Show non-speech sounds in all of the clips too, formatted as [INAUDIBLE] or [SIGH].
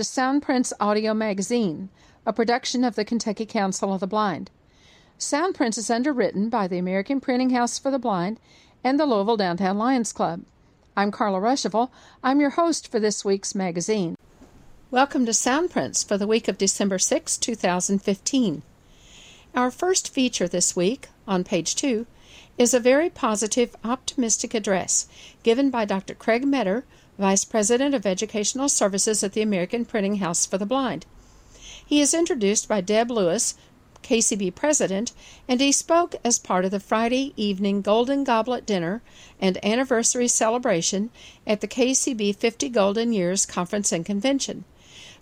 To Soundprints Audio Magazine, a production of the Kentucky Council of the Blind. Soundprints is underwritten by the American Printing House for the Blind and the Louisville Downtown Lions Club. I'm Carla Ruschival. I'm your host for this week's magazine. Welcome to Soundprints for the week of December 6, 2015. Our first feature this week, on page 2, is a very positive, optimistic address given by Dr. Craig Meador, Vice President of Educational Services at the American Printing House for the Blind. He is introduced by Deb Lewis, KCB President, and he spoke as part of the Friday evening Golden Goblet Dinner and Anniversary Celebration at the KCB 50 Golden Years Conference and Convention.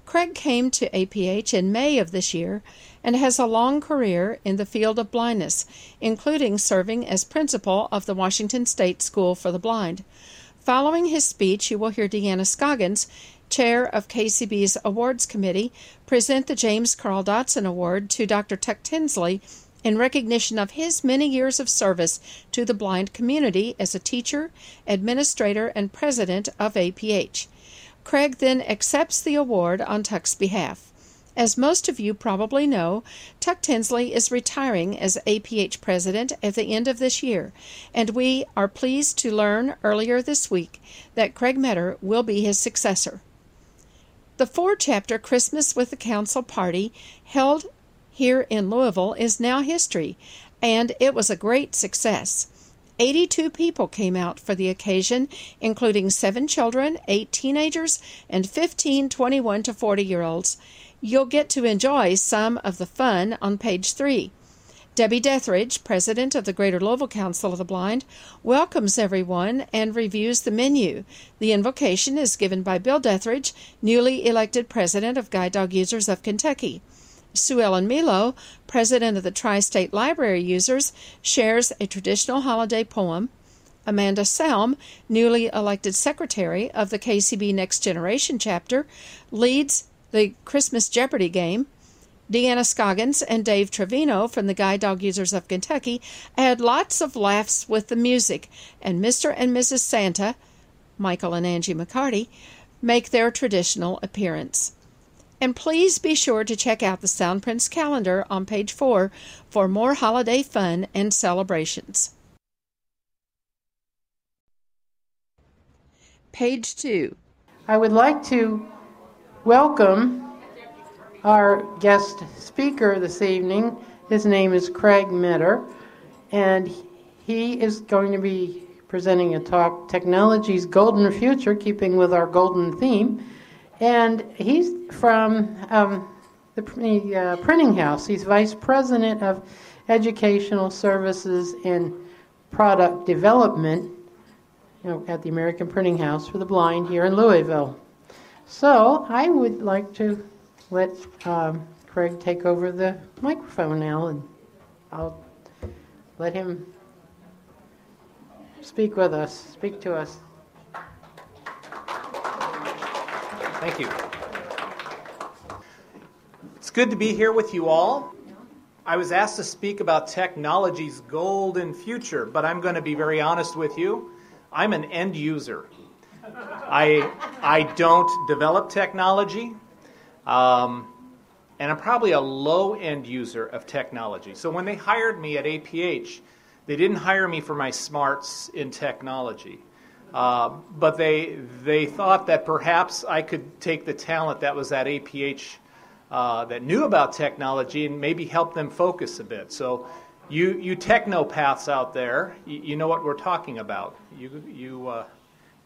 Craig came to APH in May of this year and has a long career in the field of blindness, including serving as principal of the Washington State School for the Blind. Following his speech, you will hear Deanna Scoggins, chair of KCB's Awards Committee, present the James Carl Dotson Award to Dr. Tuck Tinsley in recognition of his many years of service to the blind community as a teacher, administrator, and president of APH. Craig then accepts the award on Tuck's behalf. As most of you probably know, Tuck Tinsley is retiring as APH president at the end of this year, and we are pleased to learn earlier this week that Craig Meador will be his successor. The four chapter Christmas with the Council party held here in Louisville is now history, and it was a great success. 82 people came out for the occasion, including seven children, eight teenagers, and 15 21 to 40 year olds. You'll get to enjoy some of the fun on page three. Debbie Dethridge, president of the Greater Louisville Council of the Blind, welcomes everyone and reviews the menu. The invocation is given by Bill Dethridge, newly elected president of Guide Dog Users of Kentucky. Sue Ellen Milo, president of the Tri State Library Users, shares a traditional holiday poem. Amanda Selm, newly elected secretary of the KCB Next Generation chapter, leads the Christmas Jeopardy game, Deanna Scoggins and Dave Trevino from the Guide Dog Users of Kentucky had lots of laughs with the music, and Mr. and Mrs. Santa, Michael and Angie McCarty, make their traditional appearance. And please be sure to check out the Soundprints calendar on page 4 for more holiday fun and celebrations. Page 2. I would like to welcome our guest speaker this evening. His name is Craig Meador, and he is going to be presenting a talk, Technology's Golden Future, keeping with our golden theme. And he's from um, the uh, printing house. He's vice president of educational services and product development you know, at the American Printing House for the Blind here in Louisville. So I would like to let um, Craig take over the microphone now, and I'll let him speak with us, speak to us. Thank you. It's good to be here with you all. I was asked to speak about technology's golden future, but I'm going to be very honest with you. I'm an end user. I, I don't develop technology, um, and I'm probably a low end user of technology. So when they hired me at APH, they didn't hire me for my smarts in technology. Uh, but they, they thought that perhaps I could take the talent that was at APH uh, that knew about technology and maybe help them focus a bit. So, you, you technopaths out there, you, you know what we're talking about. You, you, uh,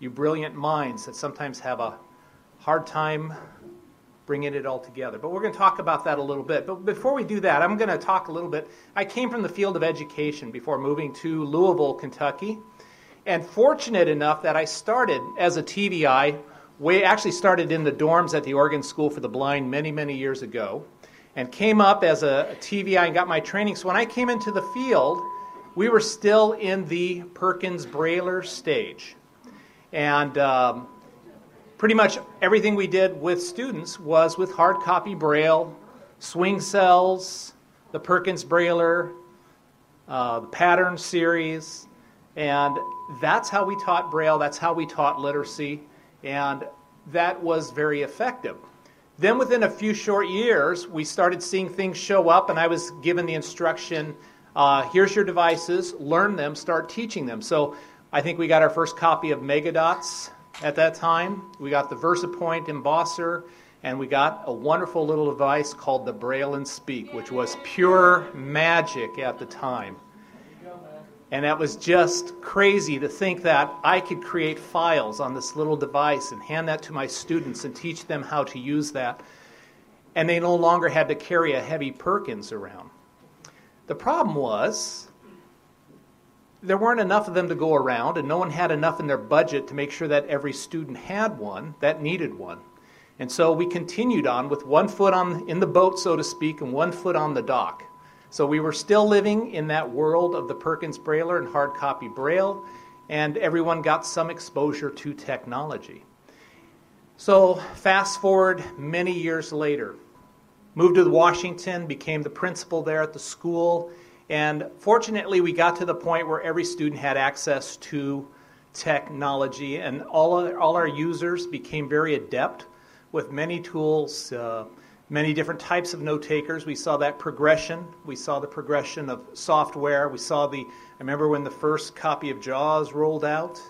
you brilliant minds that sometimes have a hard time bringing it all together. But we're going to talk about that a little bit. But before we do that, I'm going to talk a little bit. I came from the field of education before moving to Louisville, Kentucky, and fortunate enough that I started as a TVI. We actually started in the dorms at the Oregon School for the Blind many, many years ago, and came up as a TVI and got my training. So when I came into the field, we were still in the Perkins Brailler stage. And um, pretty much everything we did with students was with hard copy braille, swing cells, the Perkins Brailler, uh, the pattern series, and that's how we taught braille, that's how we taught literacy, and that was very effective. Then, within a few short years, we started seeing things show up, and I was given the instruction uh, here's your devices, learn them, start teaching them. So, I think we got our first copy of Megadots at that time. We got the VersaPoint embosser, and we got a wonderful little device called the Braille and Speak, which was pure magic at the time. And that was just crazy to think that I could create files on this little device and hand that to my students and teach them how to use that. And they no longer had to carry a heavy Perkins around. The problem was there weren't enough of them to go around, and no one had enough in their budget to make sure that every student had one that needed one. And so we continued on with one foot on in the boat, so to speak, and one foot on the dock. So we were still living in that world of the Perkins Brailler and hard copy Braille, and everyone got some exposure to technology. So fast forward many years later, moved to Washington, became the principal there at the school, and fortunately we got to the point where every student had access to technology, and all, our, all our users became very adept with many tools. Uh, many different types of note takers. We saw that progression. We saw the progression of software. We saw the, I remember when the first copy of JAWS rolled out.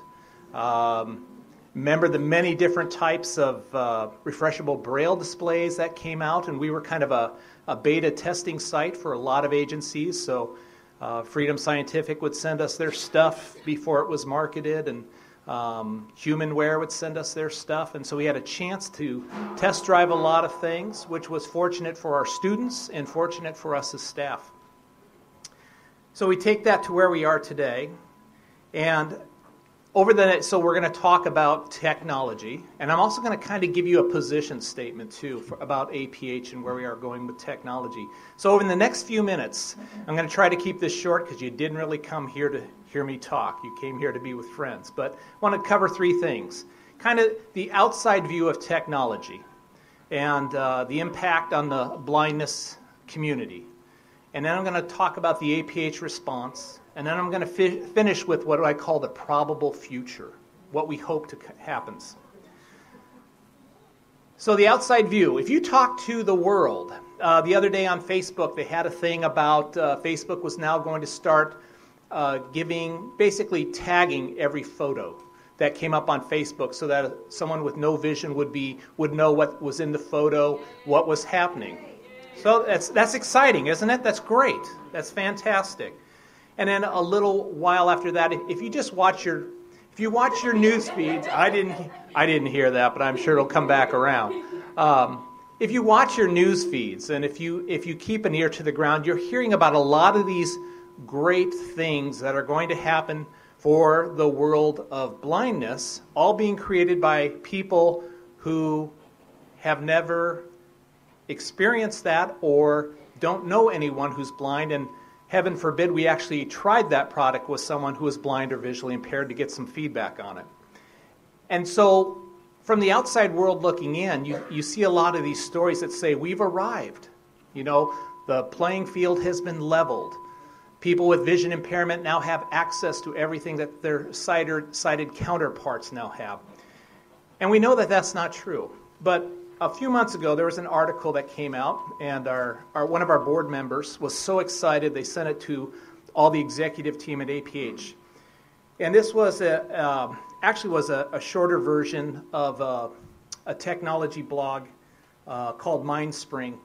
Um, remember the many different types of uh, refreshable braille displays that came out, and we were kind of a, a beta testing site for a lot of agencies. So uh, Freedom Scientific would send us their stuff before it was marketed, and um, Humanware would send us their stuff, and so we had a chance to test drive a lot of things, which was fortunate for our students and fortunate for us as staff. So we take that to where we are today, and over the next, so we're going to talk about technology, and I'm also going to kind of give you a position statement too for, about APH and where we are going with technology. So over the next few minutes, I'm going to try to keep this short because you didn't really come here to hear me talk. You came here to be with friends, but I want to cover three things: kind of the outside view of technology, and uh, the impact on the blindness community, and then I'm going to talk about the APH response and then I'm going to fi- finish with what I call the probable future, what we hope to happens. So, the outside view. If you talk to the world, uh, the other day on Facebook, they had a thing about uh, Facebook was now going to start uh, giving, basically tagging every photo that came up on Facebook so that someone with no vision would, be, would know what was in the photo, what was happening. So, that's, that's exciting, isn't it? That's great. That's fantastic. And then a little while after that, if you just watch your if you watch your news feeds, I didn't I didn't hear that, but I'm sure it'll come back around. Um, if you watch your news feeds and if you if you keep an ear to the ground, you're hearing about a lot of these great things that are going to happen for the world of blindness, all being created by people who have never experienced that or don't know anyone who's blind and heaven forbid we actually tried that product with someone who was blind or visually impaired to get some feedback on it. And so, from the outside world looking in, you, you see a lot of these stories that say, We've arrived. You know, the playing field has been leveled. People with vision impairment now have access to everything that their sighted, sighted counterparts now have. And we know that that's not true. But a few months ago, there was an article that came out, and our, our, one of our board members was so excited they sent it to all the executive team at APH. And this was a, uh, actually was a, a, shorter version of a, a technology blog uh, called MindSpring.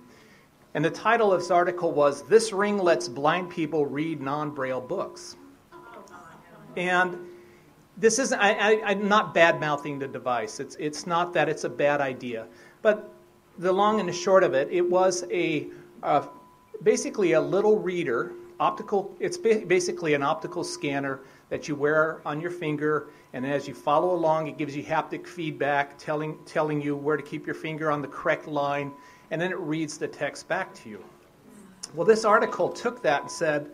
And the title of this article was "This Ring Lets Blind People Read Non-Braille Books." And this isn't. I, am not bad mouthing the device. It's it's not that it's a bad idea. But the long and the short of it, it was a uh, basically a little reader, optical. It's ba- basically an optical scanner that you wear on your finger, and as you follow along, it gives you haptic feedback, telling telling you where to keep your finger on the correct line, and then it reads the text back to you. Well, this article took that and said.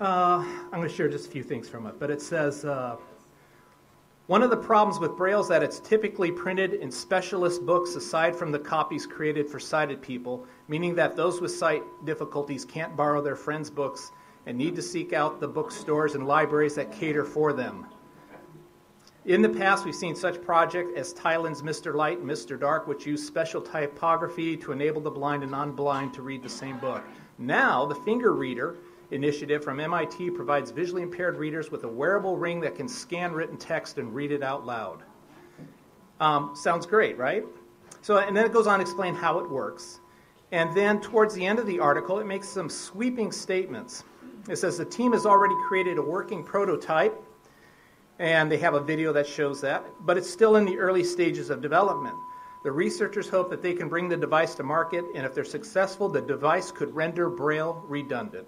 Uh, I'm going to share just a few things from it, but it says uh, one of the problems with Braille is that it's typically printed in specialist books aside from the copies created for sighted people, meaning that those with sight difficulties can't borrow their friends' books and need to seek out the bookstores and libraries that cater for them. In the past, we've seen such projects as Thailand's Mr. Light and Mr. Dark, which use special typography to enable the blind and non blind to read the same book. Now, the Finger Reader initiative from MIT provides visually impaired readers with a wearable ring that can scan written text and read it out loud. Um, sounds great, right? So, and then it goes on to explain how it works. And then towards the end of the article, it makes some sweeping statements. It says the team has already created a working prototype and they have a video that shows that, but it's still in the early stages of development. The researchers hope that they can bring the device to market, and if they're successful, the device could render Braille redundant.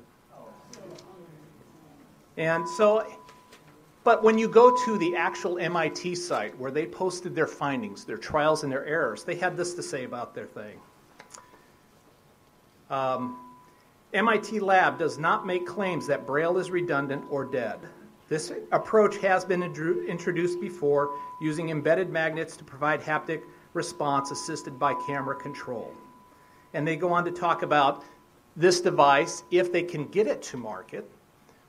And so, but when you go to the actual MIT site where they posted their findings, their trials, and their errors, they had this to say about their thing. Um, MIT Lab does not make claims that Braille is redundant or dead. This approach has been introduced before using embedded magnets to provide haptic response assisted by camera control. And they go on to talk about this device, if they can get it to market,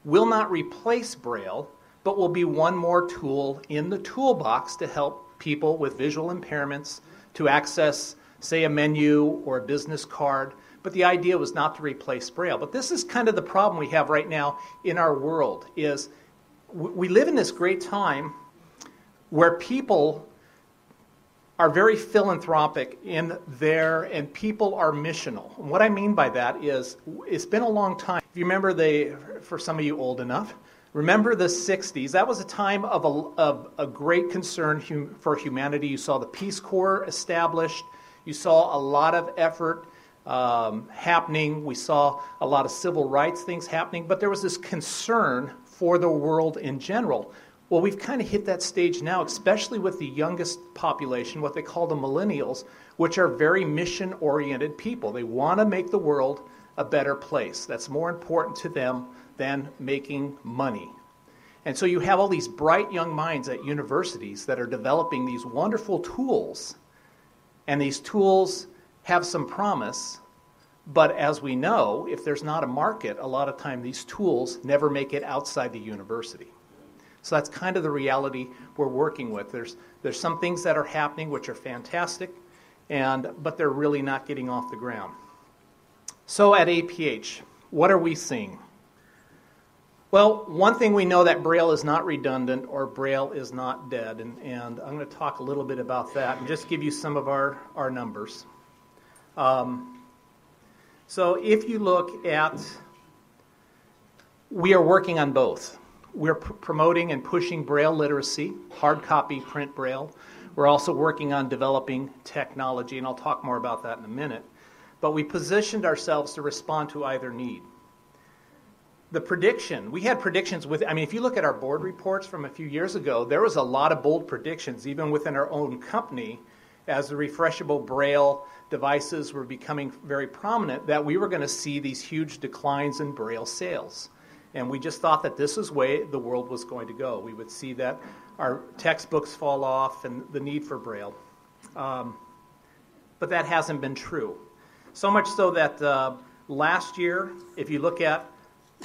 will not replace Braille, but will be one more tool in the toolbox to help people with visual impairments to access, say, a menu or a business card. But the idea was not to replace Braille. But this is kind of the problem we have right now in our world is we live in this great time where people are very philanthropic in there and people are missional. What I mean by that is it's been a long time. If you remember the for some of you old enough, remember the 60s. That was a time of a, of a great concern hum, for humanity. You saw the Peace Corps established. You saw a lot of effort um, happening. We saw a lot of civil rights things happening, but there was this concern for the world in general. Well, we've kind of hit that stage now, especially with the youngest population, what they call the millennials, which are very mission oriented people. They want to make the world a better place. That's more important to them than making money. And so you have all these bright young minds at universities that are developing these wonderful tools. And these tools have some promise, but as we know, if there's not a market, a lot of time these tools never make it outside the university. So that's kind of the reality we're working with. There's, there's some things that are happening which are fantastic, and, but they're really not getting off the ground. So at APH, what are we seeing? Well, one thing we know that Braille is not redundant or Braille is not dead, and, and I'm going to talk a little bit about that and just give you some of our, our numbers. Um, so if you look at, we are working on both. We're pr- promoting and pushing Braille literacy, hard copy, print Braille. We're also working on developing technology, and I'll talk more about that in a minute. But we positioned ourselves to respond to either need. The prediction, we had predictions with, I mean, if you look at our board reports from a few years ago, there was a lot of bold predictions, even within our own company, as the refreshable Braille devices were becoming very prominent that we were going to see these huge declines in Braille sales. And we just thought that this is way the world was going to go. We would see that our textbooks fall off and the need for Braille. Um, but that hasn't been true. So much so that uh, last year, if you look at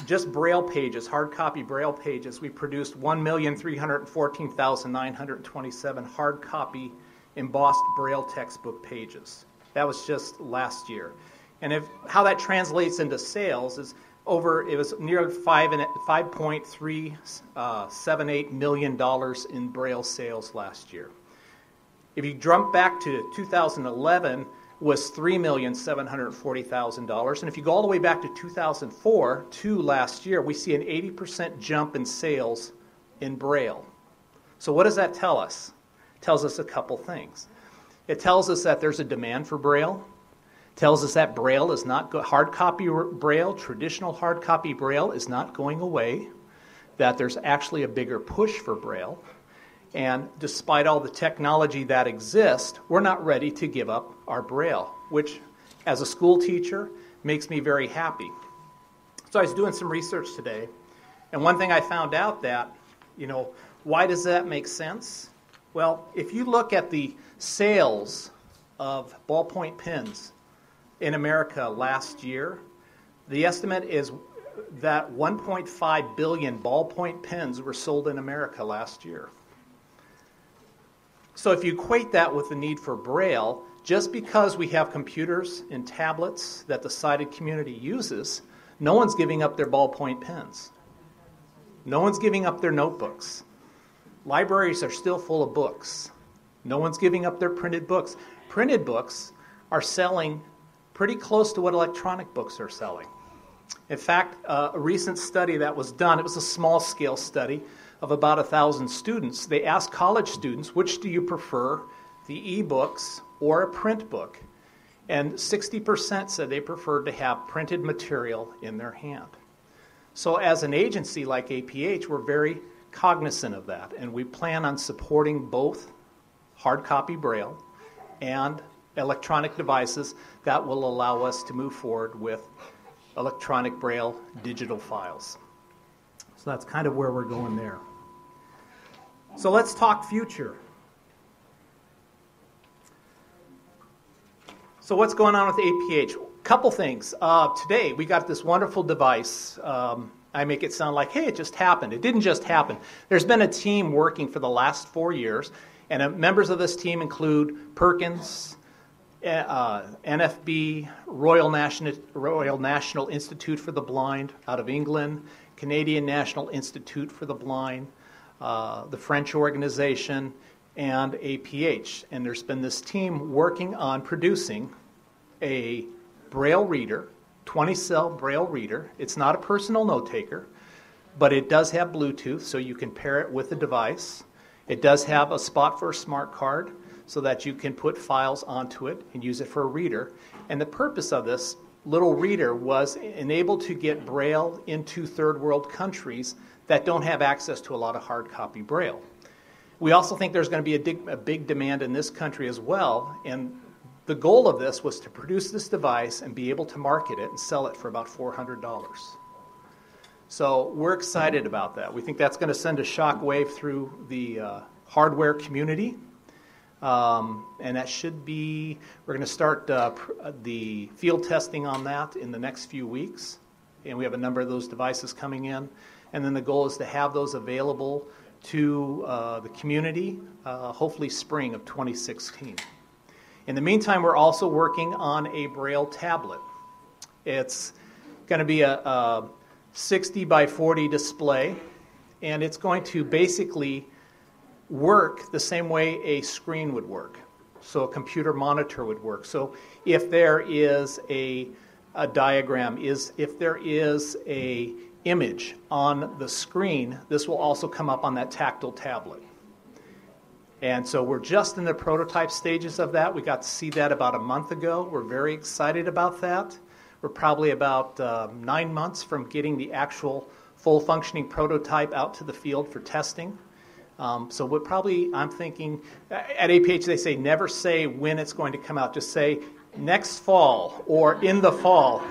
just Braille pages, hard copy Braille pages, we produced 1,314,927 hard copy embossed Braille textbook pages. That was just last year. And if how that translates into sales is over it was near five and five point three uh, seven eight million dollars in Braille sales last year. If you jump back to 2011, was three million seven hundred forty thousand dollars, and if you go all the way back to 2004 to last year, we see an 80% jump in sales in Braille. So what does that tell us? It tells us a couple things. It tells us that there's a demand for Braille. Tells us that Braille is not go- hard copy Braille, traditional hard copy Braille is not going away. That there's actually a bigger push for Braille. And despite all the technology that exists, we're not ready to give up our Braille, which, as a school teacher, makes me very happy. So I was doing some research today, and one thing I found out that, you know, why does that make sense? Well, if you look at the sales of ballpoint pens in America last year, the estimate is that 1.5 billion ballpoint pens were sold in America last year. So if you equate that with the need for Braille, just because we have computers and tablets that the sighted community uses, no one's giving up their ballpoint pens. No one's giving up their notebooks. Libraries are still full of books. No one's giving up their printed books. Printed books are selling pretty close to what electronic books are selling. In fact, uh, a recent study that was done, it was a small scale study of about a thousand students. They asked college students, which do you prefer, the e books or a print book? And 60% said they preferred to have printed material in their hand. So, as an agency like APH, we're very cognizant of that, and we plan on supporting both hard copy braille and electronic devices that will allow us to move forward with electronic braille digital files. So that's kind of where we're going there. So let's talk future. So what's going on with APH? Couple things. Uh, today we got this wonderful device. Um, I make it sound like, hey, it just happened. It didn't just happen. There's been a team working for the last four years, and uh, members of this team include Perkins, uh, NFB, Royal National, Royal National Institute for the Blind out of England, Canadian National Institute for the Blind, uh, the French organization, and APH. And there's been this team working on producing a Braille reader, 20 cell Braille reader. It's not a personal note taker, but it does have Bluetooth, so you can pair it with a device. It does have a spot for a smart card so that you can put files onto it and use it for a reader. And the purpose of this little reader was enabled to get Braille into third world countries that don't have access to a lot of hard copy Braille. We also think there's going to be a big, a big demand in this country as well, and the goal of this was to produce this device and be able to market it and sell it for about $400. So we're excited about that. We think that's going to send a shock wave through the uh, hardware community um, and that should be, we're going to start uh, uh, the field testing on that in the next few weeks. And we have a number of those devices coming in. And then the goal is to have those available to uh, the community, uh, hopefully spring of 2016. In the meantime, we're also working on a Braille tablet. It's going to be a, a 60 by 40 display, and it's going to basically work the same way a screen would work. So a computer monitor would work. So if there is a, a diagram, is if there is a image on the screen, this will also come up on that tactile tablet. And so we're just in the prototype stages of that. We got to see that about a month ago. We're very excited about that. We're probably about uh, nine months from getting the actual full functioning prototype out to the field for testing. Um, so what probably I'm thinking at APH they say never say when it's going to come out. Just say next fall or in the fall.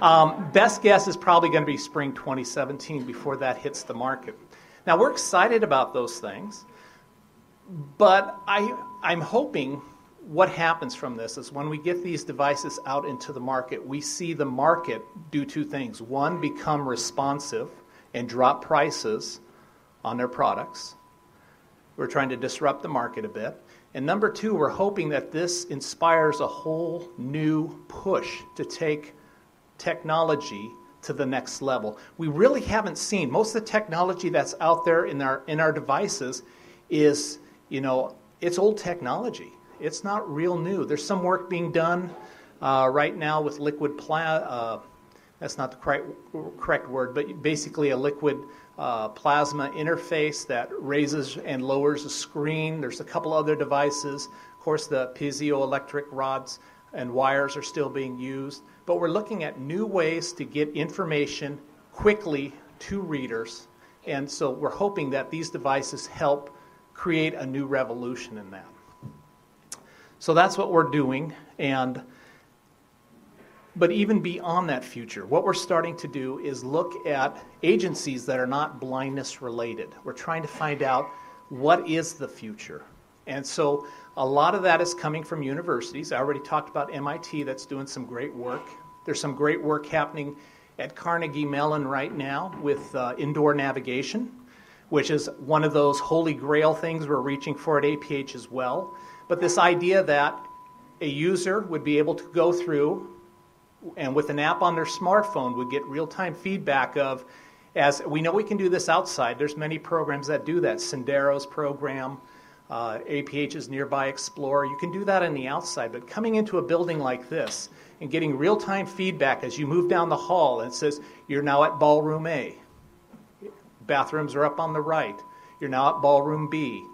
Um, best guess is probably going to be spring 2017 before that hits the market. Now we're excited about those things, but I, I'm hoping what happens from this is when we get these devices out into the market, we see the market do two things. One, become responsive and drop prices on their products. We're trying to disrupt the market a bit. And number two, we're hoping that this inspires a whole new push to take technology to the next level. We really haven't seen most of the technology that's out there in our in our devices is, you know, it's old technology. It's not real new. There's some work being done uh, right now with liquid plasma. Uh, that's not the correct, correct word, but basically a liquid uh, plasma interface that raises and lowers the screen. There's a couple other devices. Of course, the piezoelectric rods and wires are still being used. But we're looking at new ways to get information quickly to readers. And so we're hoping that these devices help create a new revolution in that. So that's what we're doing. And but even beyond that future, what we're starting to do is look at agencies that are not blindness related. We're trying to find out what is the future. And so a lot of that is coming from universities. I already talked about MIT that's doing some great work. There's some great work happening at Carnegie Mellon right now with uh, indoor navigation. which is one of those holy grail things we're reaching for at APH as well. But this idea that a user would be able to go through and with an app on their smartphone would get real-time feedback of as we know we can do this outside. There's many programs that do that. Sendero's program uh, aph's nearby explorer. You can do that on the outside but coming into a building like this and getting real-time feedback as you move down the hall and it says you're now at ballroom a. Bathrooms are up on the right. You're now at ballroom b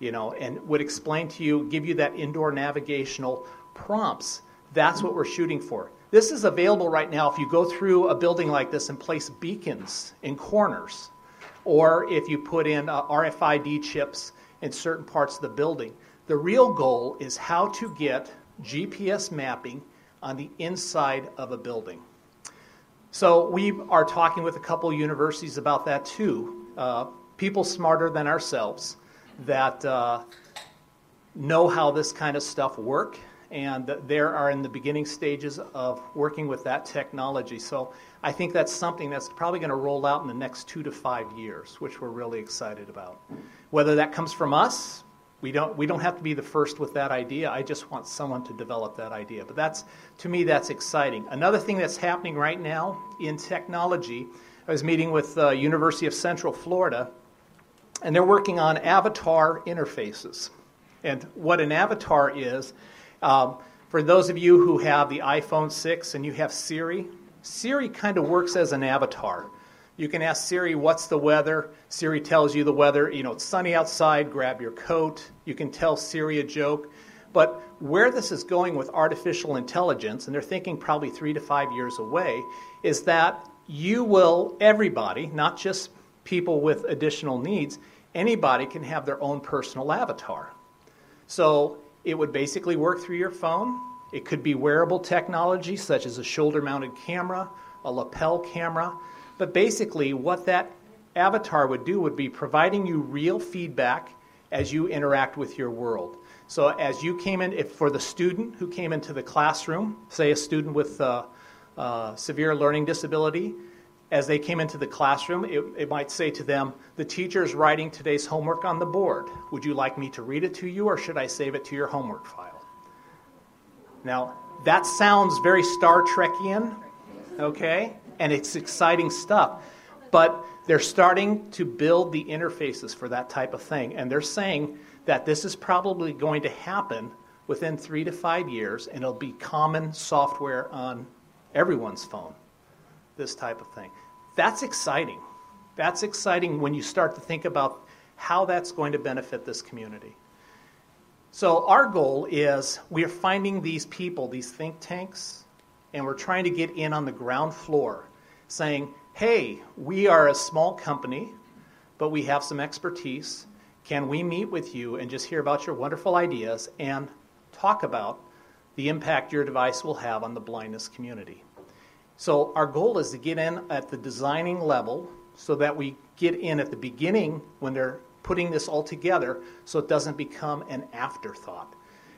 you know and would explain to you give you that indoor navigational prompts. That's what we're shooting for this is available right now if you go through a building like this and place beacons in corners, or if you put in uh, RFID chips in certain parts of the building. The real goal is how to get GPS mapping on the inside of a building. So we are talking with a couple universities about that too. Uh, people smarter than ourselves that uh, know how this kind of stuff work and they are in the beginning stages of working with that technology. So I think that's something that's probably going to roll out in the next two to five years, which we're really excited about. Whether that comes from us, we don't, we don't have to be the first with that idea. I just want someone to develop that idea. But that's, to me, that's exciting. Another thing that's happening right now in technology, I was meeting with the uh, University of Central Florida, and they're working on avatar interfaces. And what an avatar is, um, for those of you who have the iPhone 6 and you have Siri, Siri kind of works as an avatar. You can ask Siri, what's the weather? Siri tells you the weather. You know, it's sunny outside, grab your coat. You can tell Siri a joke. But where this is going with artificial intelligence, and they're thinking probably three to five years away, is that you will, everybody, not just people with additional needs, anybody can have their own personal avatar. So it would basically work through your phone. It could be wearable technology, such as a shoulder mounted camera, a lapel camera. But basically, what that avatar would do would be providing you real feedback as you interact with your world. So, as you came in, if for the student who came into the classroom, say a student with uh, uh, severe learning disability, as they came into the classroom, it, it, might say to them, The teacher is writing today's homework on the board. Would you like me to read it to you, or should I save it to your homework file? Now, that sounds very Star Trekian, okay? And it's exciting stuff. But they're starting to build the interfaces for that type of thing. And they're saying that this is probably going to happen within three to five years, and it'll be common software on everyone's phone, this type of thing. That's exciting. That's exciting when you start to think about how that's going to benefit this community. So, our goal is we are finding these people, these think tanks, and we're trying to get in on the ground floor saying, hey, we are a small company, but we have some expertise. Can we meet with you and just hear about your wonderful ideas and talk about the impact your device will have on the blindness community? So our goal is to get in at the designing level so that we get in at the beginning when they're putting this all together so it doesn't become an afterthought.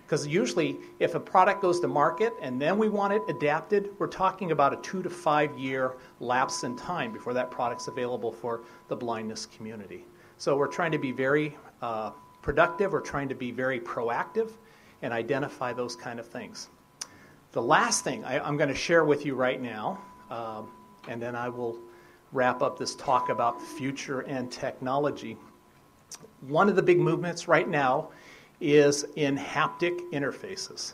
Because usually, if a product goes to market and then we want it adapted, we're talking about a two to five year lapse in time before that product's available for the blindness community. So we're trying to be very uh, productive, we're trying to be very proactive and identify those kind of things. The last thing I, am going to share with you right now, um, and then I will wrap up this talk about future and technology. One of the big movements right now is in haptic interfaces.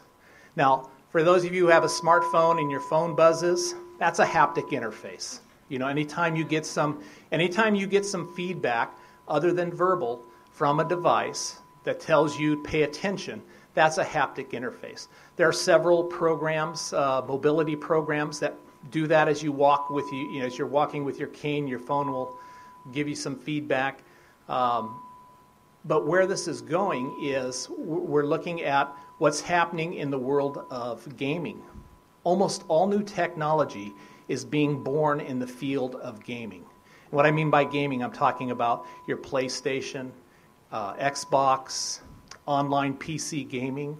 Now, for those of you who have a smartphone and your phone buzzes, that's a haptic interface. You know, anytime you get some anytime you get some feedback other than verbal from a device that tells you pay attention, that's a haptic interface. There are several programs, uh, mobility programs that do that as you walk with you, you know, as you're walking with your cane, your phone will give you some feedback. Um, but where this is going is we're looking at what's happening in the world of gaming. Almost all new technology is being born in the field of gaming. What I mean by gaming, I'm talking about your PlayStation, uh, Xbox, online PC gaming.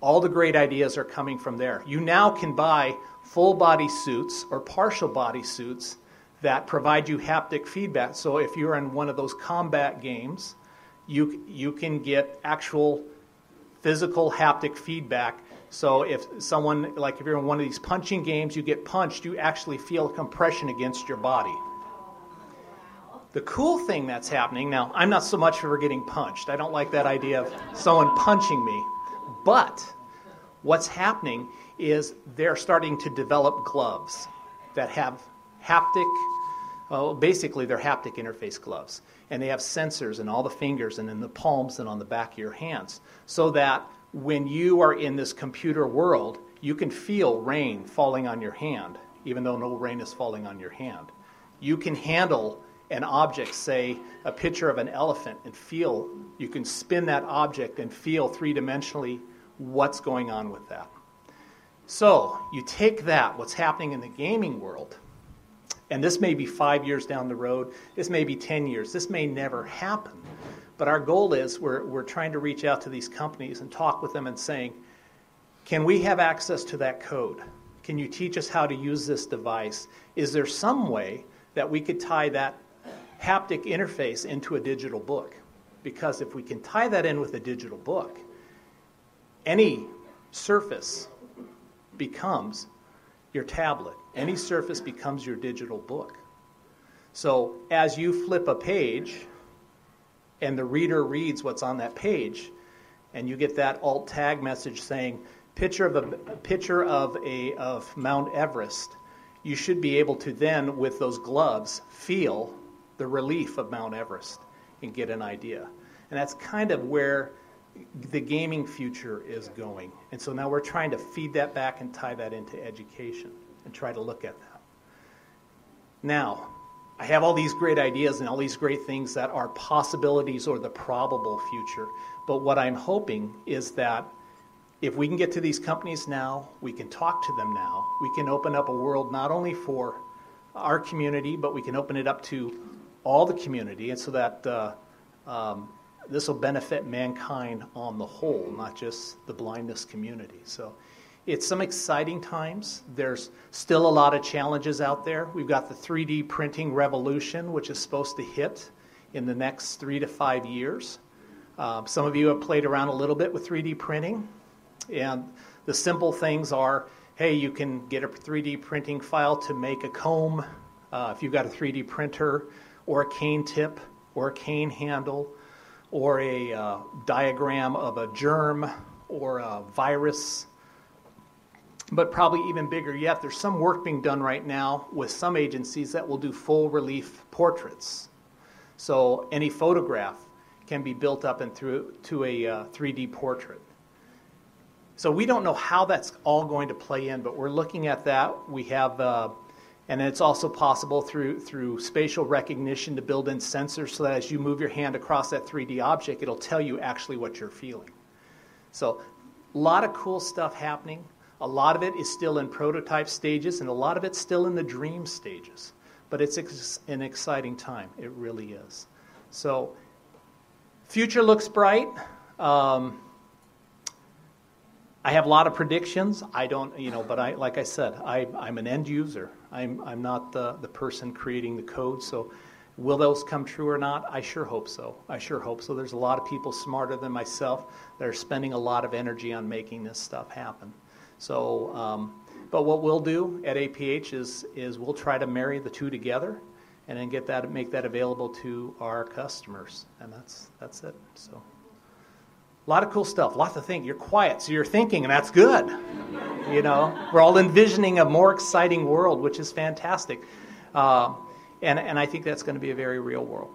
All the great ideas are coming from there. You now can buy full body suits or partial body suits that provide you haptic feedback. So if you're in one of those combat games, you, you can get actual physical haptic feedback. So if someone, like if you're in one of these punching games, you get punched, you actually feel compression against your body. The cool thing that's happening now, I'm not so much for getting punched. I don't like that idea of someone punching me. But what's happening is they're starting to develop gloves that have haptic, well, basically, they're haptic interface gloves. And they have sensors in all the fingers and in the palms and on the back of your hands. So that when you are in this computer world, you can feel rain falling on your hand, even though no rain is falling on your hand. You can handle an object, say a picture of an elephant, and feel, you can spin that object and feel three dimensionally what's going on with that. So you take that, what's happening in the gaming world, and this may be five years down the road, this may be 10 years, this may never happen. But our goal is we're, we're trying to reach out to these companies and talk with them and saying, can we have access to that code? Can you teach us how to use this device? Is there some way that we could tie that haptic interface into a digital book. Because if we can tie that in with a digital book, any surface becomes your tablet. Any surface becomes your digital book. So as you flip a page and the reader reads what's on that page, and you get that alt tag message saying picture of a, a picture of a of Mount Everest, you should be able to then with those gloves feel the relief of Mount Everest and get an idea. And that's kind of where the gaming future is going. And so now we're trying to feed that back and tie that into education and try to look at that. Now, I have all these great ideas and all these great things that are possibilities or the probable future. But what I'm hoping is that if we can get to these companies now, we can talk to them now, we can open up a world not only for our community, but we can open it up to all the community, and so that uh, um, this will benefit mankind on the whole, not just the blindness community. So it's some exciting times. There's still a lot of challenges out there. We've got the 3D printing revolution, which is supposed to hit in the next three to five years. Um, some of you have played around a little bit with 3D printing, and the simple things are hey, you can get a 3D printing file to make a comb. Uh, if you've got a 3D printer, or a cane tip or a cane handle or a uh, diagram of a germ or a virus. But probably even bigger yet, there's some work being done right now with some agencies that will do full relief portraits. So any photograph can be built up and through to a uh, 3D portrait. So we don't know how that's all going to play in, but we're looking at that. We have uh, and it's also possible through, through spatial recognition to build in sensors so that as you move your hand across that 3D object, it'll tell you actually what you're feeling. So, a lot of cool stuff happening. A lot of it is still in prototype stages, and a lot of it's still in the dream stages. But it's ex- an exciting time. It really is. So, future looks bright. Um, I have a lot of predictions. I don't, you know, but I, like I said, I, I'm an end user. I'm, I'm not the, the person creating the code. So, will those come true or not? I sure hope so. I sure hope so. There's a lot of people smarter than myself that are spending a lot of energy on making this stuff happen. So, um, but what we'll do at APH is, is we'll try to marry the two together and then get that, make that available to our customers. And that's, that's it. So. A lot of cool stuff, lots to think. You're quiet, so you're thinking, and that's good. You know, we're all envisioning a more exciting world, which is fantastic. Uh, and, and I think that's going to be a very real world.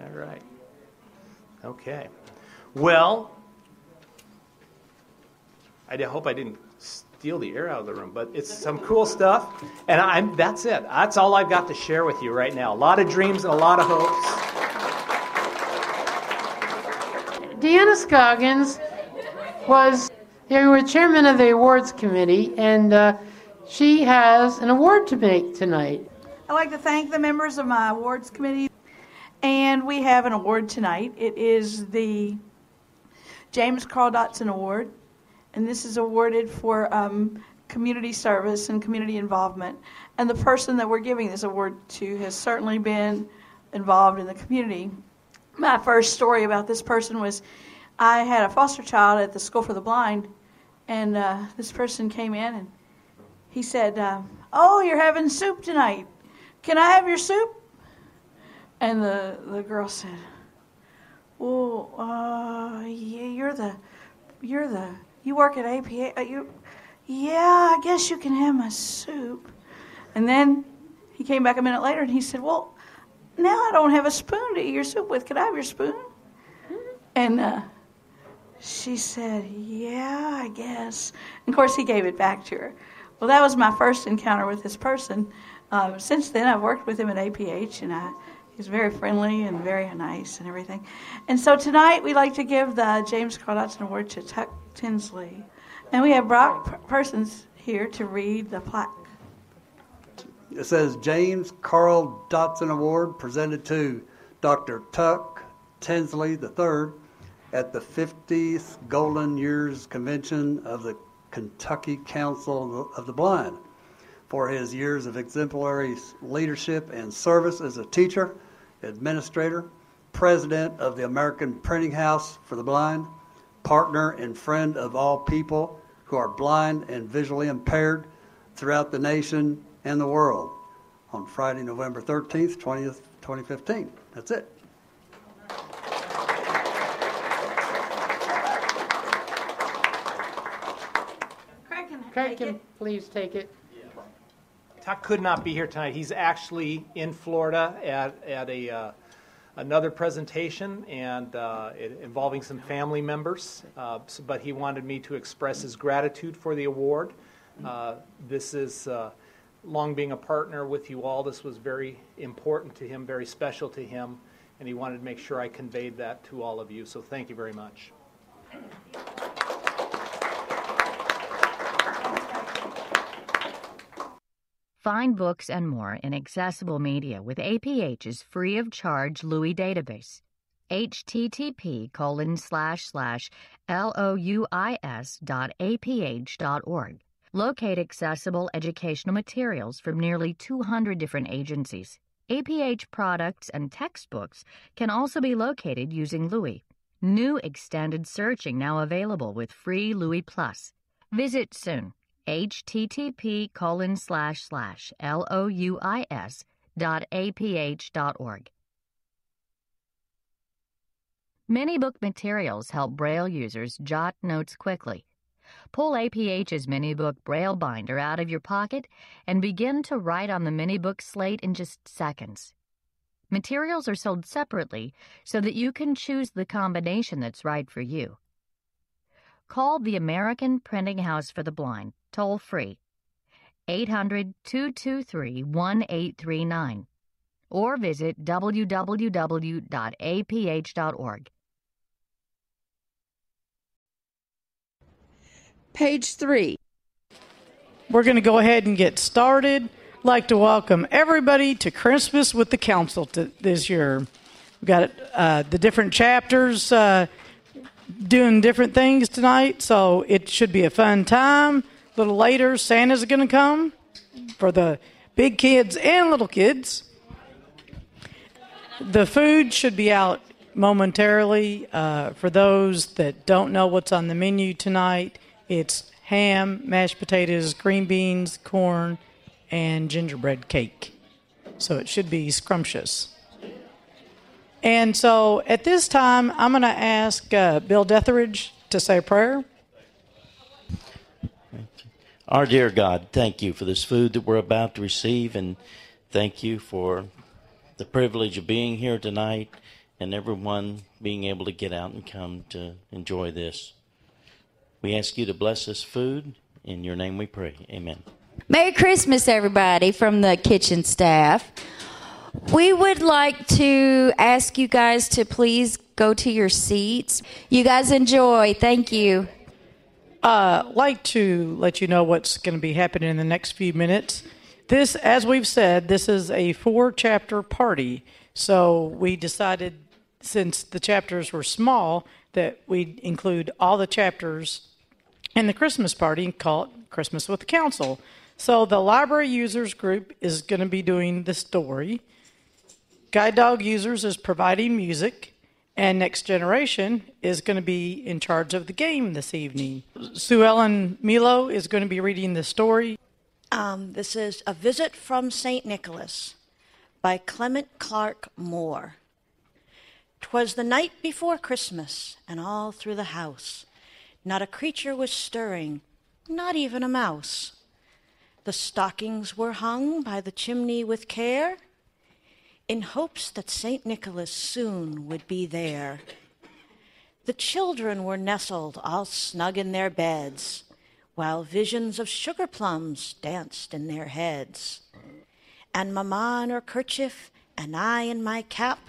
All right. Okay. Well, I hope I didn't steal the air out of the room, but it's some cool stuff. And I'm, that's it. That's all I've got to share with you right now. A lot of dreams and a lot of hopes. Deanna Scoggins was were chairman of the awards committee, and uh, she has an award to make tonight. I'd like to thank the members of my awards committee, and we have an award tonight. It is the James Carl Dotson Award, and this is awarded for um, community service and community involvement. And the person that we're giving this award to has certainly been involved in the community. My first story about this person was I had a foster child at the School for the Blind, and uh, this person came in and he said, uh, Oh, you're having soup tonight. Can I have your soup? And the, the girl said, Well, uh, yeah, you're the, you're the, you work at APH. Uh, you, yeah, I guess you can have my soup. And then he came back a minute later and he said, Well, now I don't have a spoon to eat your soup with. Can I have your spoon? And uh, she said, Yeah, I guess. And of course, he gave it back to her. Well, that was my first encounter with this person. Uh, since then, I've worked with him at APH, and I, he's very friendly and very nice and everything. And so tonight, we'd like to give the James Carl Dotson Award to Tuck Tinsley. And we have Brock Persons here to read the plaque. It says James Carl Dotson Award presented to Dr. Tuck Tinsley III at the 50th Golden Years Convention of the Kentucky Council of the Blind for his years of exemplary leadership and service as a teacher, administrator, president of the American Printing House for the Blind, partner and friend of all people who are blind and visually impaired throughout the nation and the world on Friday, November 13th, 20th, 2015. That's it. Craig can Craig can please take it. Tuck could not be here tonight. He's actually in Florida at, at a, uh, another presentation and uh, it, involving some family members. Uh, so- but he wanted me to express his gratitude for the award. Uh, this is uh, long being a partner with you all. This was very important to him, very special to him, and he wanted to make sure I conveyed that to all of you. So thank you very much. Find books and more in accessible media with APH's free of charge Louis database. http colon slash slash louis dot aph dot org. Locate accessible educational materials from nearly 200 different agencies. APH products and textbooks can also be located using Louis. New extended searching now available with free Louis Plus. Visit soon http colon slash slash louis dot aph dot org. MiniBook materials help Braille users jot notes quickly. Pull APH's MiniBook Braille binder out of your pocket and begin to write on the MiniBook slate in just seconds. Materials are sold separately so that you can choose the combination that's right for you. Call the American Printing House for the Blind, toll free, 800 223 1839, or visit www.aph.org. Page 3. We're going to go ahead and get started. Like to welcome everybody to Christmas with the Council this year. We've got uh, the different chapters uh, doing different things tonight, so it should be a fun time. A little later, Santa's going to come for the big kids and little kids. The food should be out momentarily. Uh, for those that don't know what's on the menu tonight, it's ham, mashed potatoes, green beans, corn, and gingerbread cake. So it should be scrumptious. And so at this time, I'm going to ask uh, Bill Detheridge to say a prayer. Our dear God, thank you for this food that we're about to receive, and thank you for the privilege of being here tonight and everyone being able to get out and come to enjoy this. We ask you to bless this food. In your name we pray. Amen. Merry Christmas, everybody, from the kitchen staff. We would like to ask you guys to please go to your seats. You guys enjoy. Thank you. uh, like to let you know what's going to be happening in the next few minutes. This, as we've said, this is a four chapter party. So we decided, since the chapters were small, that we'd include all the chapters and the Christmas party called Christmas with the Council. So the library users group is going to be doing the story. Guide Dog Users is providing music, and Next Generation is going to be in charge of the game this evening. Sue Ellen Milo is going to be reading the story. Um, this is A Visit from St. Nicholas by Clement Clarke Moore. 'Twas the night before Christmas, and all through the house not a creature was stirring, not even a mouse. The stockings were hung by the chimney with care, in hopes that St. Nicholas soon would be there. The children were nestled all snug in their beds, while visions of sugar plums danced in their heads. And mamma in her kerchief, and I in my cap,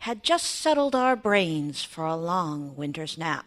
had just settled our brains for a long winter's nap.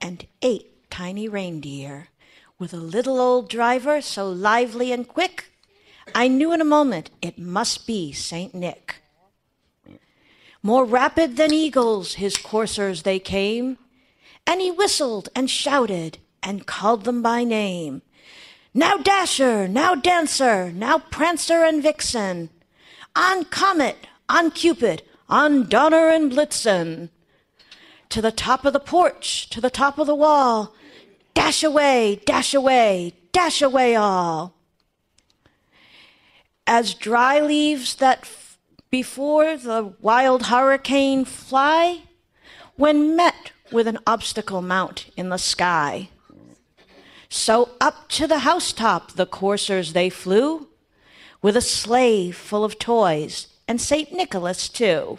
and eight tiny reindeer, with a little old driver so lively and quick, I knew in a moment it must be St. Nick. More rapid than eagles, his coursers they came, and he whistled and shouted and called them by name. Now Dasher, now Dancer, now Prancer and Vixen, on Comet, on Cupid, on Donner and Blitzen, to the top of the porch, to the top of the wall, dash away, dash away, dash away all. As dry leaves that f- before the wild hurricane fly, when met with an obstacle mount in the sky. So up to the housetop the coursers they flew, with a sleigh full of toys, and St. Nicholas too.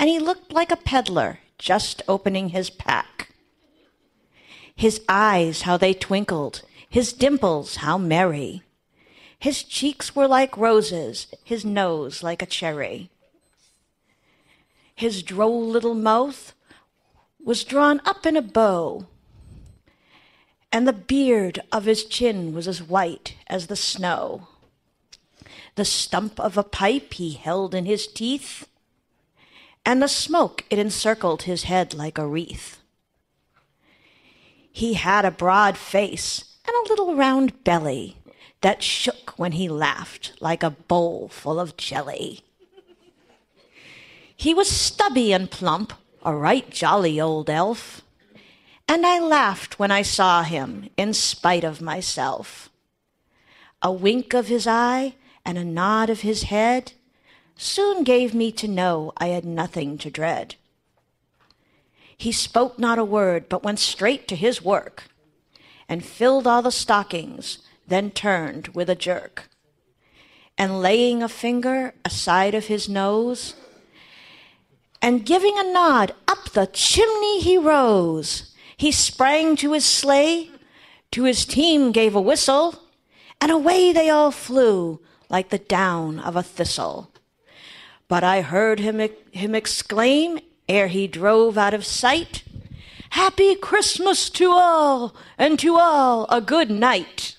and he looked like a peddler just opening his pack. His eyes, how they twinkled, his dimples, how merry. His cheeks were like roses, his nose like a cherry. His droll little mouth was drawn up in a bow, and the beard of his chin was as white as the snow. The stump of a pipe he held in his teeth, and the smoke it encircled his head like a wreath. He had a broad face and a little round belly that shook when he laughed like a bowl full of jelly. He was stubby and plump, a right jolly old elf, and I laughed when I saw him in spite of myself. A wink of his eye and a nod of his head soon gave me to know I had nothing to dread. He spoke not a word, but went straight to his work, and filled all the stockings, then turned with a jerk. And laying a finger aside of his nose, and giving a nod, up the chimney he rose. He sprang to his sleigh, to his team gave a whistle, and away they all flew like the down of a thistle. But I heard him, him exclaim ere he drove out of sight, Happy Christmas to all, and to all a good night.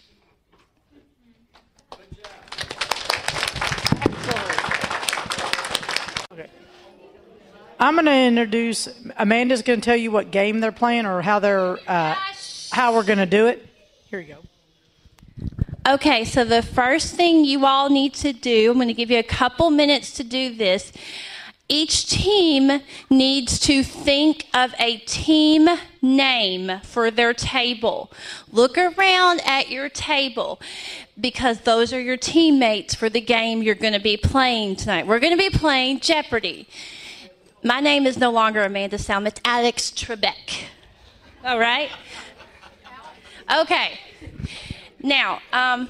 I'm going to introduce. Amanda's going to tell you what game they're playing or how they're uh, how we're going to do it. Here you go. Okay, so the first thing you all need to do, I'm going to give you a couple minutes to do this, each team needs to think of a team name for their table. Look around at your table because those are your teammates for the game you're going to be playing tonight. We're going to be playing Jeopardy. My name is no longer Amanda Salm, it's Alex Trebek. All right? Okay. Now, um,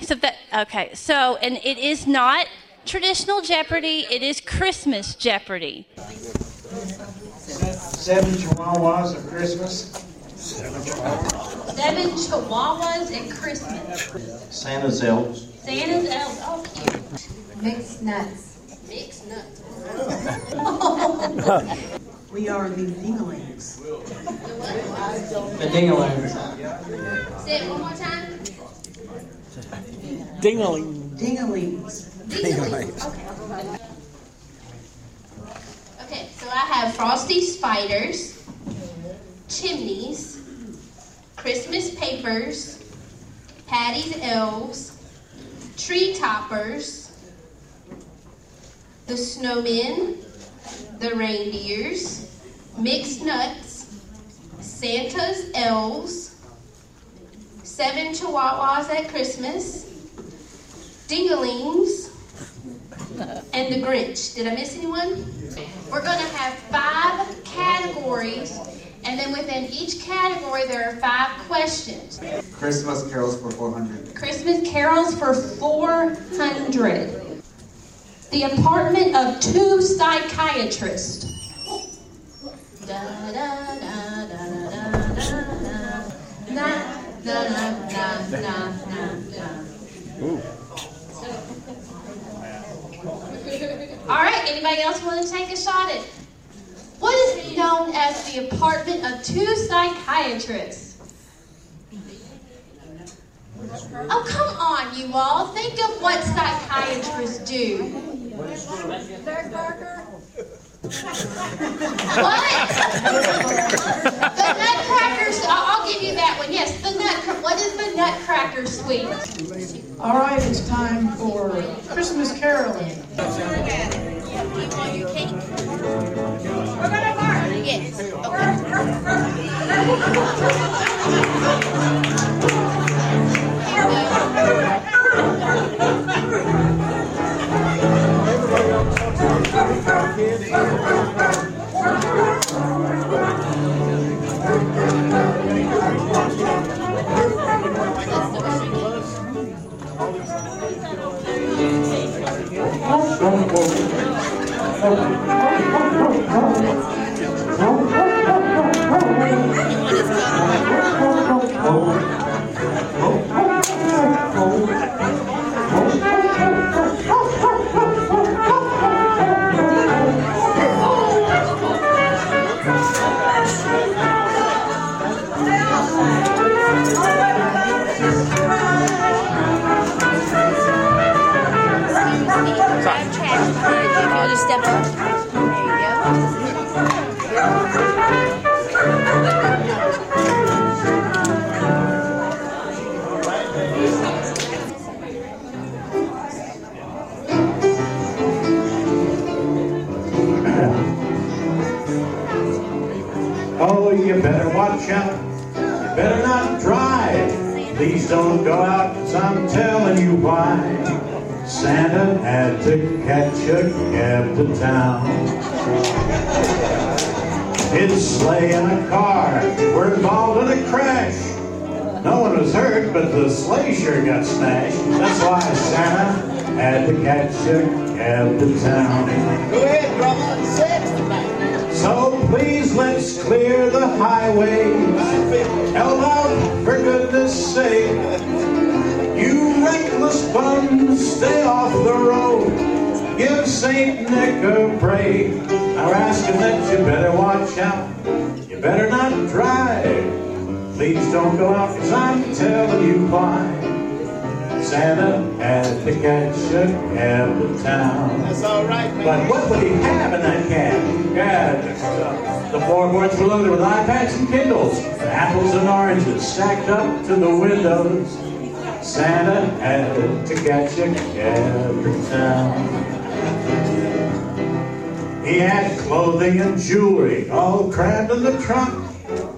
so that, okay, so, and it is not traditional Jeopardy, it is Christmas Jeopardy. Seven chihuahuas at Christmas. Seven chihuahuas at Christmas. Santa's elves. Santa's elves, oh, cute. Mixed nuts. Mixed nuts. [LAUGHS] we are the dinglings. The dinglings. Say it one more time. Dingling. Dinglings. Dinglings. Okay. Okay, so I have frosty spiders, chimneys, Christmas papers, Patty's elves, tree toppers, the snowmen, the reindeers, mixed nuts, Santa's elves, seven chihuahuas at Christmas, dinglings, and the Grinch. Did I miss anyone? We're going to have five categories, and then within each category, there are five questions. Christmas carols for 400. Christmas carols for 400. The apartment of two psychiatrists. All right, anybody else want to take a shot at what is known as the apartment of two psychiatrists? Oh, come on, you all. Think of what psychiatrists do. Derek Barker. What? the Nutcrackers. I'll, I'll give you that one. Yes, the nut. What is the Nutcracker suite? All right, it's time for Christmas caroling. Yes. [LAUGHS] Thank you. Don't go out, cause I'm telling you why. Santa had to catch a cab to town. His sleigh and a car were involved in a crash. No one was hurt, but the sleigh sure got smashed. That's why Santa had to catch a cab to town. Go ahead, it tonight. So please let's clear the highways. Held out for sake. You reckless bums, stay off the road. Give Saint Nick a break. Now we're asking that you better watch out. You better not drive. Please don't go out, cause I'm telling you why. Santa had to catch a cab to town. That's all right, man. But what would he have in that cab? Gadgets. Floorboards were loaded with iPads and Kindles, apples and oranges stacked up to the windows. Santa had to catch a cab to town. He had clothing and jewelry all crammed in the trunk,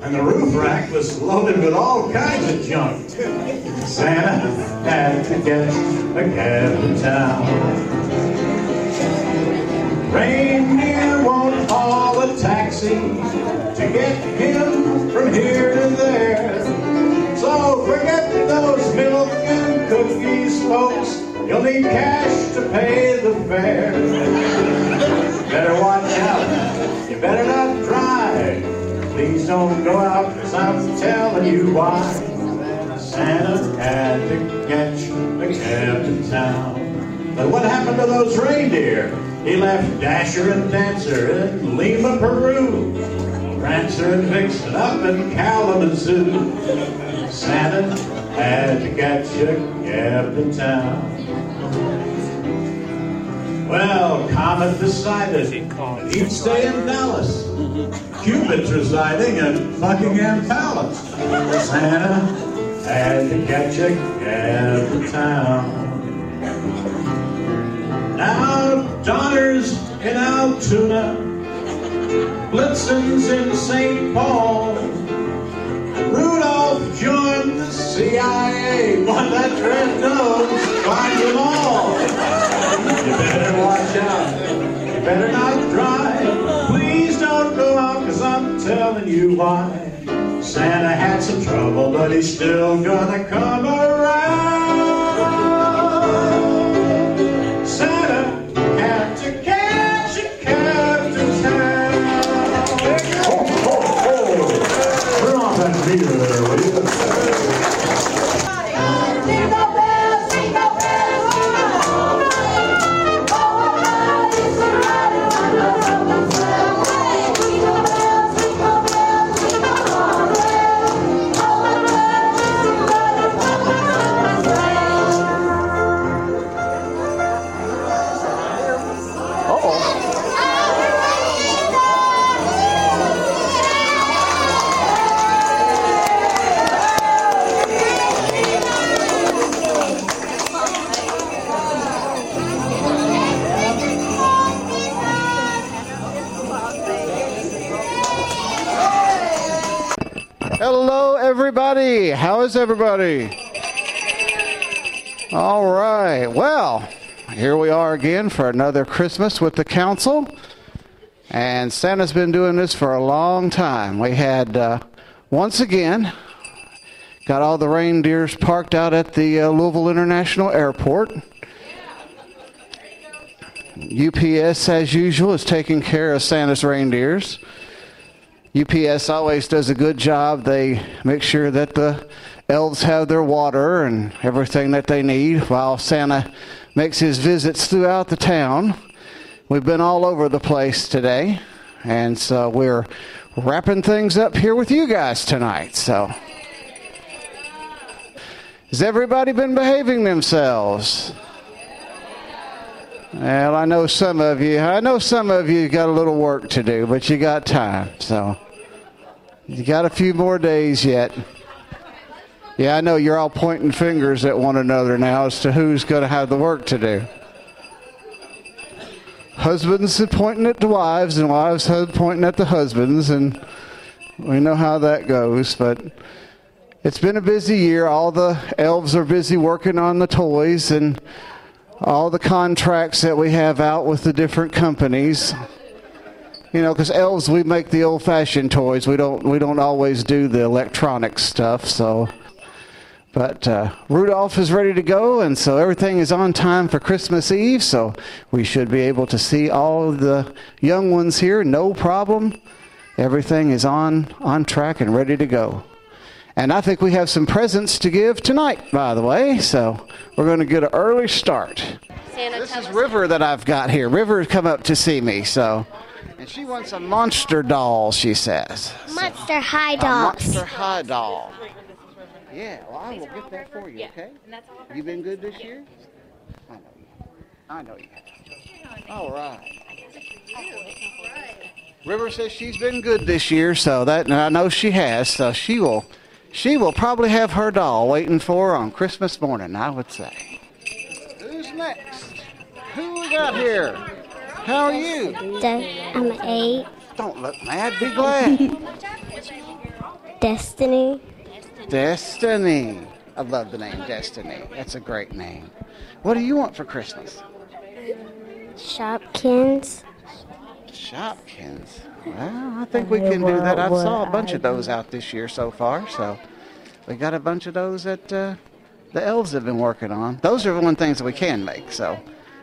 and the roof rack was loaded with all kinds of junk. Santa had to get a cab to town. Reindeer to get him from here to there. So forget those milk and cookies, folks. You'll need cash to pay the fare. Better watch out. You better not drive. Please don't go out, cause I'm telling you why. Santa had to catch a cab to town. But what happened to those reindeer? He left Dasher and Dancer in Lima, Peru. Prancer and Vixen up in Kalamazoo. Santa had to catch a cab to town. Well, Comet decided he'd stay in Dallas. Cupid's residing in Buckingham Palace. Santa had to catch a cab to town. Now Donner's in Altoona, Blitzen's in St. Paul. Rudolph joined the CIA, but that red nose finds them all. You better watch out. You better not drive. Please don't go out, cause I'm telling you why. Santa had some trouble, but he's still gonna come around. Everybody? All right. Well, here we are again for another Christmas with the council. And Santa's been doing this for a long time. We had, uh, once again, got all the reindeers parked out at the uh, Louisville International Airport. UPS, as usual, is taking care of Santa's reindeers. UPS always does a good job. They make sure that the elves have their water and everything that they need while Santa makes his visits throughout the town. We've been all over the place today, and so we're wrapping things up here with you guys tonight. So, has everybody been behaving themselves? Well, I know some of you. I know some of you got a little work to do, but you got time. So you got a few more days yet. Yeah, I know you're all pointing fingers at one another now as to who's going to have the work to do. Husbands are pointing at the wives, and wives are pointing at the husbands, and we know how that goes. But it's been a busy year. All the elves are busy working on the toys and all the contracts that we have out with the different companies. You know, because elves, we make the old-fashioned toys. We don't we don't always do the electronic stuff. So, but uh, Rudolph is ready to go, and so everything is on time for Christmas Eve. So we should be able to see all of the young ones here, no problem. Everything is on on track and ready to go. And I think we have some presents to give tonight, by the way. So we're going to get an early start. this is River that I've got here. River has come up to see me, so. And she wants a monster doll, she says. Monster High A Dolls. monster high doll. Yeah, well, I will get that for you, okay? You been good this year? I know you. I know you have. All right. River says she's been good this year, so that and I know she has. So she will, she will probably have her doll waiting for her on Christmas morning. I would say. Who's next? Who we got here? How are you? I'm eight. Don't look mad. Be glad. [LAUGHS] Destiny. Destiny. I love the name Destiny. That's a great name. What do you want for Christmas? Shopkins. Shopkins. Well, I think we can do that. I saw a bunch of those out this year so far, so we got a bunch of those that uh, the elves have been working on. Those are the one things that we can make, so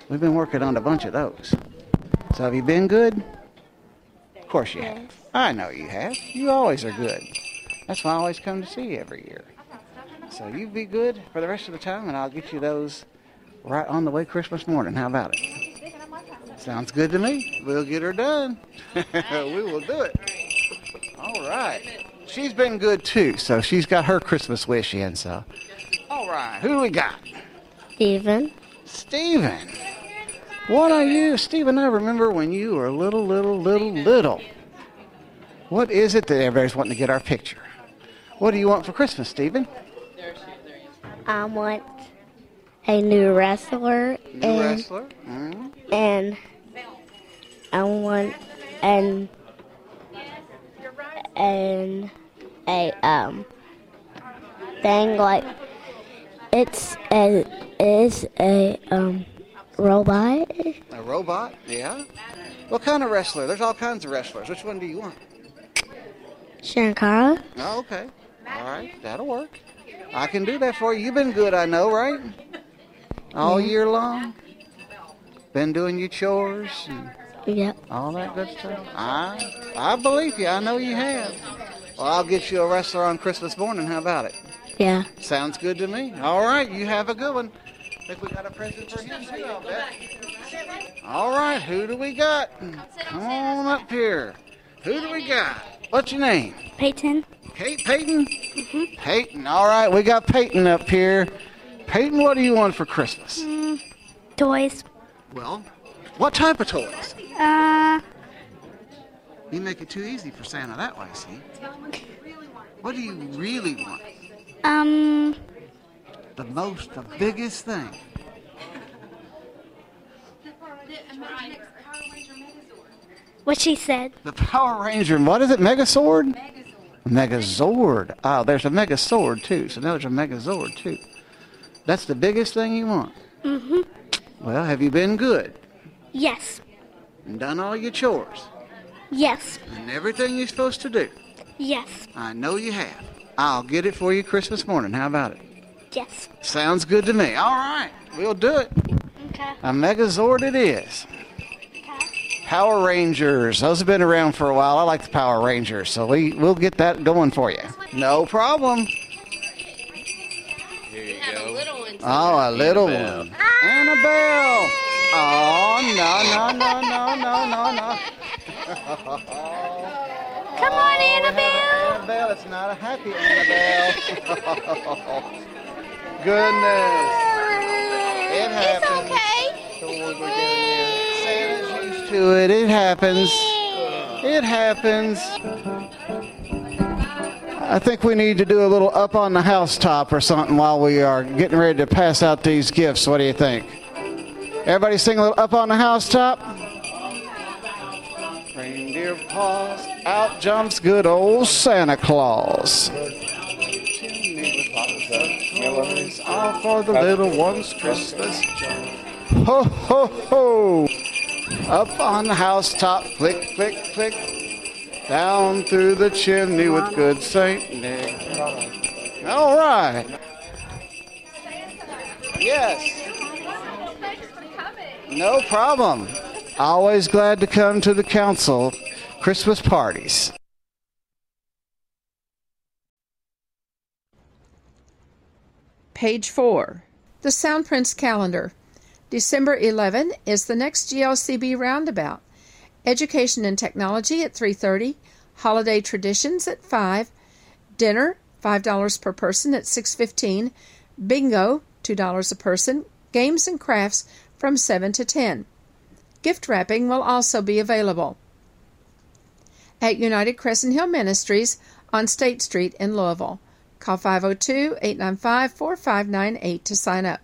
we've been working on a bunch of those. So have you been good? Of course you have. I know you have. You always are good. That's why I always come to see you every year. So you be good for the rest of the time, and I'll get you those right on the way Christmas morning. How about it? Sounds good to me. We'll get her done. [LAUGHS] we will do it. All right. She's been good too, so she's got her Christmas wish in. So, all right. Who do we got? Steven. Steven. What are you, Steven? I remember when you were little, little, little, little. What is it that everybody's wanting to get our picture? What do you want for Christmas, Steven? I want a new wrestler. New and, wrestler? Mhm. And I want an and a um thing like it's a is a um robot. A robot? Yeah. What kind of wrestler? There's all kinds of wrestlers. Which one do you want? Shankara. Oh, okay. All right. That'll work. I can do that for you. You've been good, I know, right? All year long? Been doing your chores and Yep. all that good stuff? I, I believe you. I know you have. Well, I'll get you a wrestler on Christmas morning. How about it? Yeah. Sounds good to me. All right. You have a good one. I Think we got a present for him too, I'll bet. All right. Who do we got? Come on up here. Who do we got? What's your name? Peyton. Kate Peyton? Peyton. All right, we got Peyton up here. Peyton, what do you want for Christmas? Mm, toys. Well, what type of toys? Uh, You make it too easy for Santa that way, see? What do you really want? um, The most, the biggest thing. what she said. The Power Ranger. What is it? Megazord? Megazord. Oh, there's a Megazord too. So now there's a Megazord too. That's the biggest thing you want. Mhm. Well, have you been good Yes. and done all your chores Yes. and everything you're supposed to do? Yes. I know you have. I'll get it for you Christmas morning. How about it? Yes. Sounds good to me. All right, we'll do it. Okay. A Megazord it is. Power Rangers. Those have been around for a while. I like the Power Rangers, so we we'll get that going for you. No problem. Here you go. Oh, a little one. Annabelle. Annabelle. Oh, no, no, no, no, no, no, no. [LAUGHS] Come on, Annabelle. Annabelle, it's not a happy Annabelle. [LAUGHS] Goodness. [LAUGHS] It happens. Santa's used to it. It happens. It happens. I think we need to do a little up on the housetop or something while we are getting ready to pass out these gifts. What do you think? Everybody sing a little up on the housetop. Reindeer paws, out jumps good old Santa Claus. All for the little ones' Christmas. Ho, ho, ho. Up on the housetop, click, click, click. Down through the chimney with good Saint Nick. All right. Yes. No problem. Always glad to come to the council Christmas parties. Page 4. The Soundprints calendar. December 11 is the next GLCB roundabout. Education and Technology at 3:30, Holiday Traditions at 5, dinner $5 per person at 6:15, bingo $2 a person, games and crafts from 7 to 10. Gift wrapping will also be available at United Crescent Hill Ministries on State Street in Louisville. Call 502 895 4598 to sign up.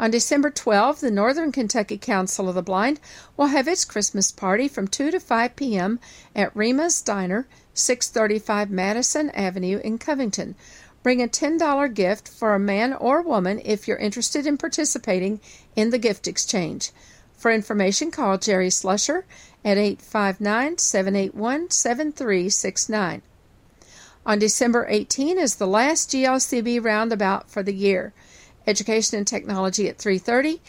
On December 12, the Northern Kentucky Council of the Blind will have its Christmas party from 2 to 5 p.m. at Rima's Diner, 635 Madison Avenue in Covington. Bring a $10 gift for a man or woman if you're interested in participating in the gift exchange. For information, call Jerry Slusher at 859 781 7369. On December 18 is the last GLCB roundabout for the year. Education and Technology at 3:30,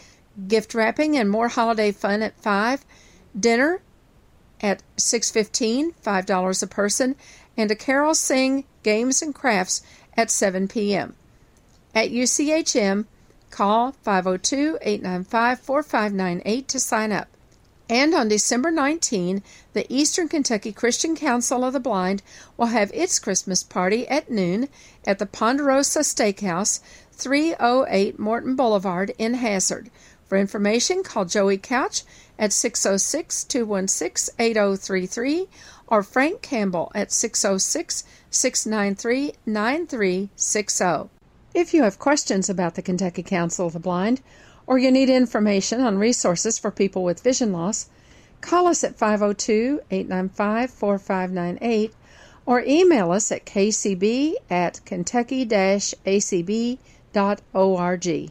gift wrapping and more holiday fun at 5, dinner at 6:15, $5 a person, and a carol sing, games and crafts at 7 p.m. At UCHM, call 502-895-4598 to sign up. And on December 19, the Eastern Kentucky Christian Council of the Blind will have its Christmas party at noon at the Ponderosa Steakhouse, 308 Morton Boulevard in Hazard. For information, call Joey Couch at 606 216 8033 or Frank Campbell at 606 693 9360. If you have questions about the Kentucky Council of the Blind or you need information on resources for people with vision loss, call us at 502 895 4598 or email us at kcb at kentucky acb.org dot org.